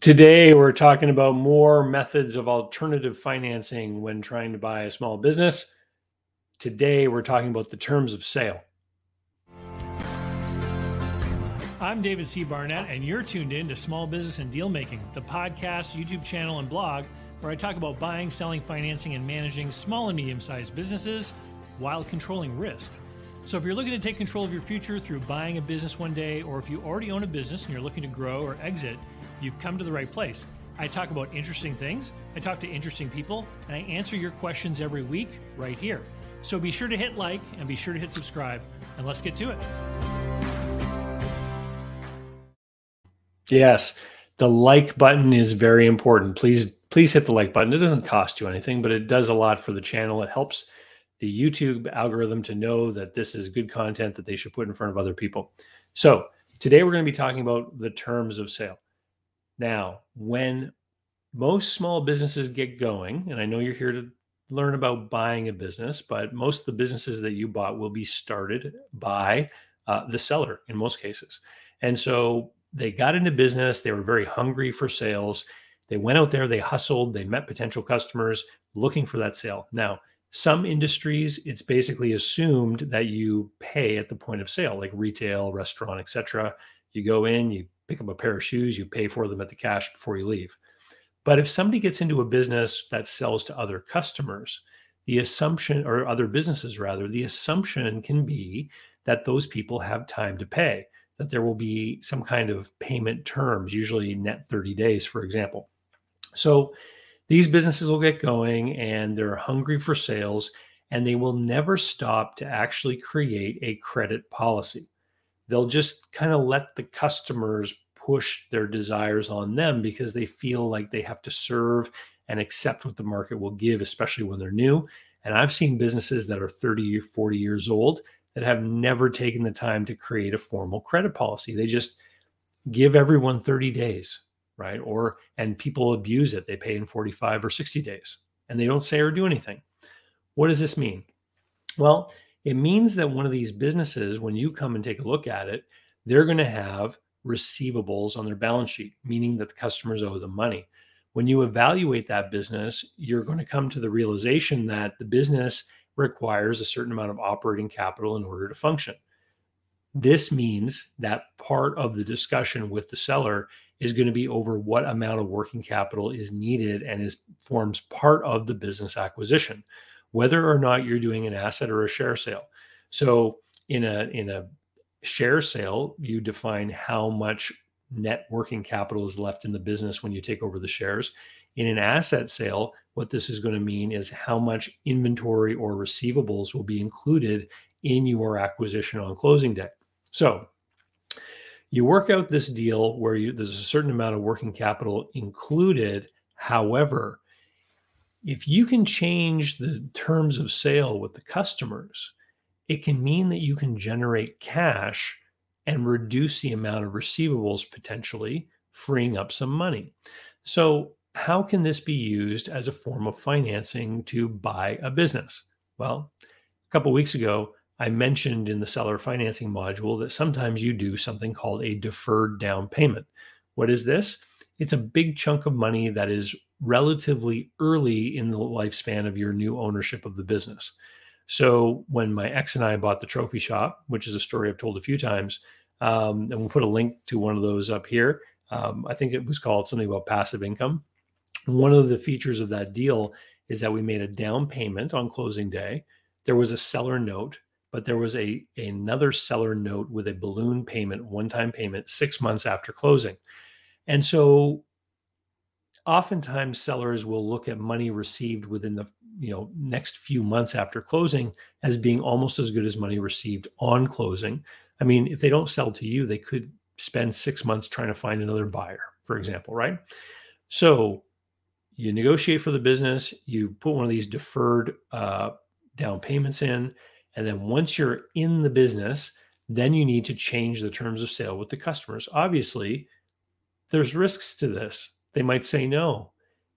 Today, we're talking about more methods of alternative financing when trying to buy a small business. Today, we're talking about the terms of sale. I'm David C. Barnett, and you're tuned in to Small Business and Deal Making, the podcast, YouTube channel, and blog where I talk about buying, selling, financing, and managing small and medium sized businesses while controlling risk. So, if you're looking to take control of your future through buying a business one day, or if you already own a business and you're looking to grow or exit, you've come to the right place. I talk about interesting things, I talk to interesting people, and I answer your questions every week right here. So be sure to hit like and be sure to hit subscribe, and let's get to it. Yes, the like button is very important. Please, please hit the like button. It doesn't cost you anything, but it does a lot for the channel. It helps the YouTube algorithm to know that this is good content that they should put in front of other people. So today we're going to be talking about the terms of sale. Now, when most small businesses get going, and I know you're here to learn about buying a business, but most of the businesses that you bought will be started by uh, the seller in most cases. And so they got into business, they were very hungry for sales. They went out there, they hustled, they met potential customers looking for that sale. Now, some industries, it's basically assumed that you pay at the point of sale, like retail, restaurant, etc. You go in, you pick up a pair of shoes, you pay for them at the cash before you leave. But if somebody gets into a business that sells to other customers, the assumption, or other businesses rather, the assumption can be that those people have time to pay, that there will be some kind of payment terms, usually net 30 days, for example. So these businesses will get going and they're hungry for sales and they will never stop to actually create a credit policy they'll just kind of let the customers push their desires on them because they feel like they have to serve and accept what the market will give, especially when they're new. And I've seen businesses that are 30 or 40 years old that have never taken the time to create a formal credit policy. They just give everyone 30 days, right? Or, and people abuse it. They pay in 45 or 60 days and they don't say or do anything. What does this mean? Well, it means that one of these businesses, when you come and take a look at it, they're going to have receivables on their balance sheet, meaning that the customers owe them money. When you evaluate that business, you're going to come to the realization that the business requires a certain amount of operating capital in order to function. This means that part of the discussion with the seller is going to be over what amount of working capital is needed and is forms part of the business acquisition whether or not you're doing an asset or a share sale. So in a in a share sale, you define how much net working capital is left in the business when you take over the shares. In an asset sale, what this is going to mean is how much inventory or receivables will be included in your acquisition on closing day. So you work out this deal where you, there's a certain amount of working capital included. However, if you can change the terms of sale with the customers, it can mean that you can generate cash and reduce the amount of receivables potentially, freeing up some money. So, how can this be used as a form of financing to buy a business? Well, a couple weeks ago, I mentioned in the seller financing module that sometimes you do something called a deferred down payment. What is this? It's a big chunk of money that is relatively early in the lifespan of your new ownership of the business. So when my ex and I bought the trophy shop, which is a story I've told a few times, um, and we'll put a link to one of those up here. Um, I think it was called something about passive income. One of the features of that deal is that we made a down payment on closing day. There was a seller note, but there was a another seller note with a balloon payment, one-time payment, six months after closing. And so oftentimes sellers will look at money received within the you know next few months after closing as being almost as good as money received on closing i mean if they don't sell to you they could spend six months trying to find another buyer for example right so you negotiate for the business you put one of these deferred uh, down payments in and then once you're in the business then you need to change the terms of sale with the customers obviously there's risks to this they might say no.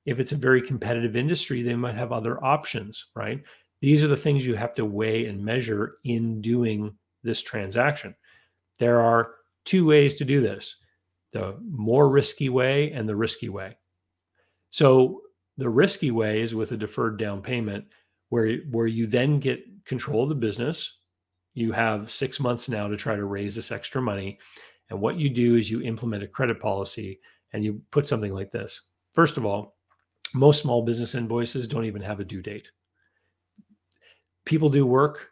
If it's a very competitive industry, they might have other options, right? These are the things you have to weigh and measure in doing this transaction. There are two ways to do this. the more risky way and the risky way. So the risky way is with a deferred down payment where where you then get control of the business. You have 6 months now to try to raise this extra money and what you do is you implement a credit policy and you put something like this. First of all, most small business invoices don't even have a due date. People do work,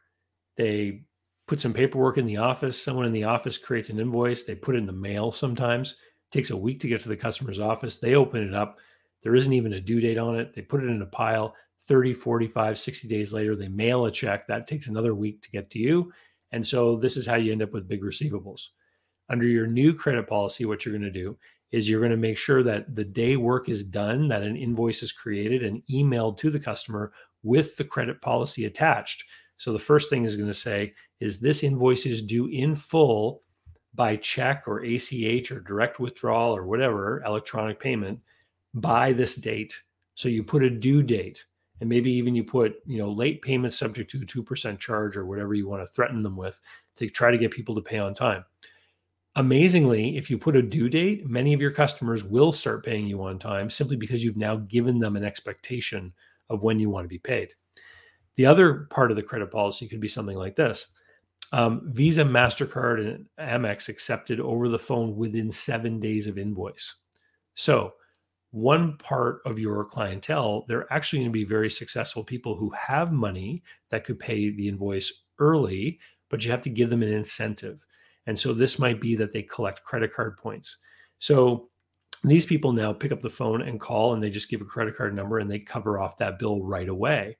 they put some paperwork in the office. Someone in the office creates an invoice. They put it in the mail sometimes. It takes a week to get to the customer's office. They open it up. There isn't even a due date on it. They put it in a pile. 30, 45, 60 days later, they mail a check. That takes another week to get to you. And so this is how you end up with big receivables. Under your new credit policy, what you're going to do is you're going to make sure that the day work is done, that an invoice is created and emailed to the customer with the credit policy attached. So the first thing is going to say is this invoice is due in full by check or ACH or direct withdrawal or whatever electronic payment by this date. So you put a due date and maybe even you put, you know, late payment subject to a 2% charge or whatever you want to threaten them with to try to get people to pay on time. Amazingly, if you put a due date, many of your customers will start paying you on time simply because you've now given them an expectation of when you want to be paid. The other part of the credit policy could be something like this um, Visa, MasterCard, and Amex accepted over the phone within seven days of invoice. So, one part of your clientele, they're actually going to be very successful people who have money that could pay the invoice early, but you have to give them an incentive. And so, this might be that they collect credit card points. So, these people now pick up the phone and call and they just give a credit card number and they cover off that bill right away.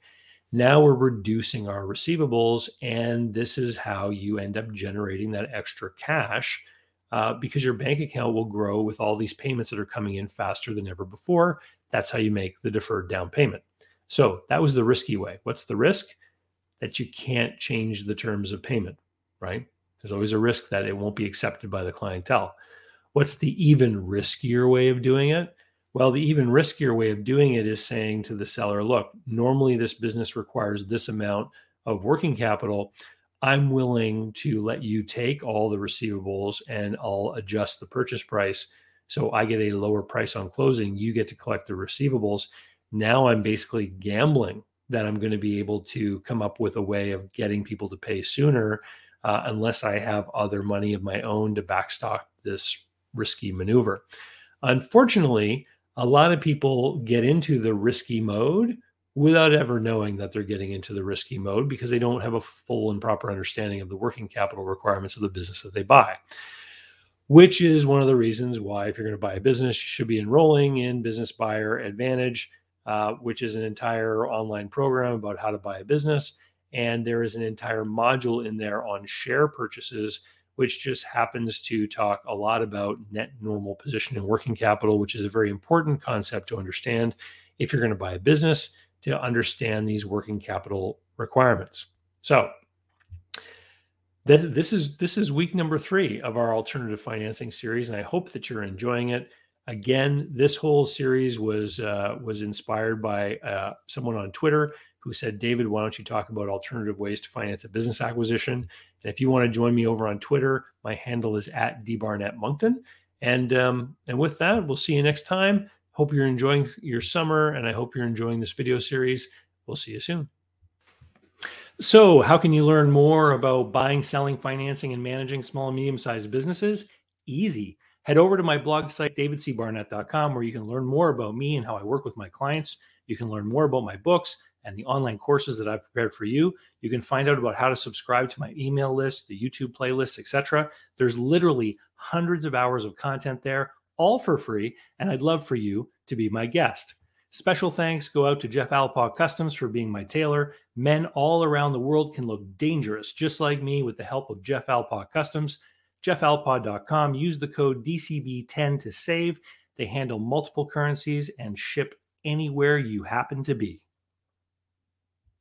Now we're reducing our receivables, and this is how you end up generating that extra cash uh, because your bank account will grow with all these payments that are coming in faster than ever before. That's how you make the deferred down payment. So that was the risky way. What's the risk? That you can't change the terms of payment, right? There's always a risk that it won't be accepted by the clientele. What's the even riskier way of doing it? Well, the even riskier way of doing it is saying to the seller, look, normally this business requires this amount of working capital. I'm willing to let you take all the receivables and I'll adjust the purchase price. So I get a lower price on closing. You get to collect the receivables. Now I'm basically gambling that I'm going to be able to come up with a way of getting people to pay sooner uh, unless I have other money of my own to backstop this risky maneuver. Unfortunately, a lot of people get into the risky mode without ever knowing that they're getting into the risky mode because they don't have a full and proper understanding of the working capital requirements of the business that they buy. Which is one of the reasons why, if you're going to buy a business, you should be enrolling in Business Buyer Advantage, uh, which is an entire online program about how to buy a business. And there is an entire module in there on share purchases which just happens to talk a lot about net normal position and working capital, which is a very important concept to understand if you're going to buy a business to understand these working capital requirements. So this is this is week number three of our alternative financing series, and I hope that you're enjoying it. Again, this whole series was uh, was inspired by uh, someone on Twitter who said, David, why don't you talk about alternative ways to finance a business acquisition? And if you want to join me over on Twitter, my handle is at dbarnettmoncton. And um, and with that, we'll see you next time. Hope you're enjoying your summer, and I hope you're enjoying this video series. We'll see you soon. So, how can you learn more about buying, selling, financing, and managing small and medium sized businesses? Easy. Head over to my blog site, davidcbarnett.com, where you can learn more about me and how I work with my clients. You can learn more about my books and the online courses that I've prepared for you. You can find out about how to subscribe to my email list, the YouTube playlists, etc. There's literally hundreds of hours of content there, all for free, and I'd love for you to be my guest. Special thanks go out to Jeff Alpaw Customs for being my tailor. Men all around the world can look dangerous just like me with the help of Jeff Alpaw Customs. JeffAlpaw.com. Use the code DCB10 to save. They handle multiple currencies and ship anywhere you happen to be.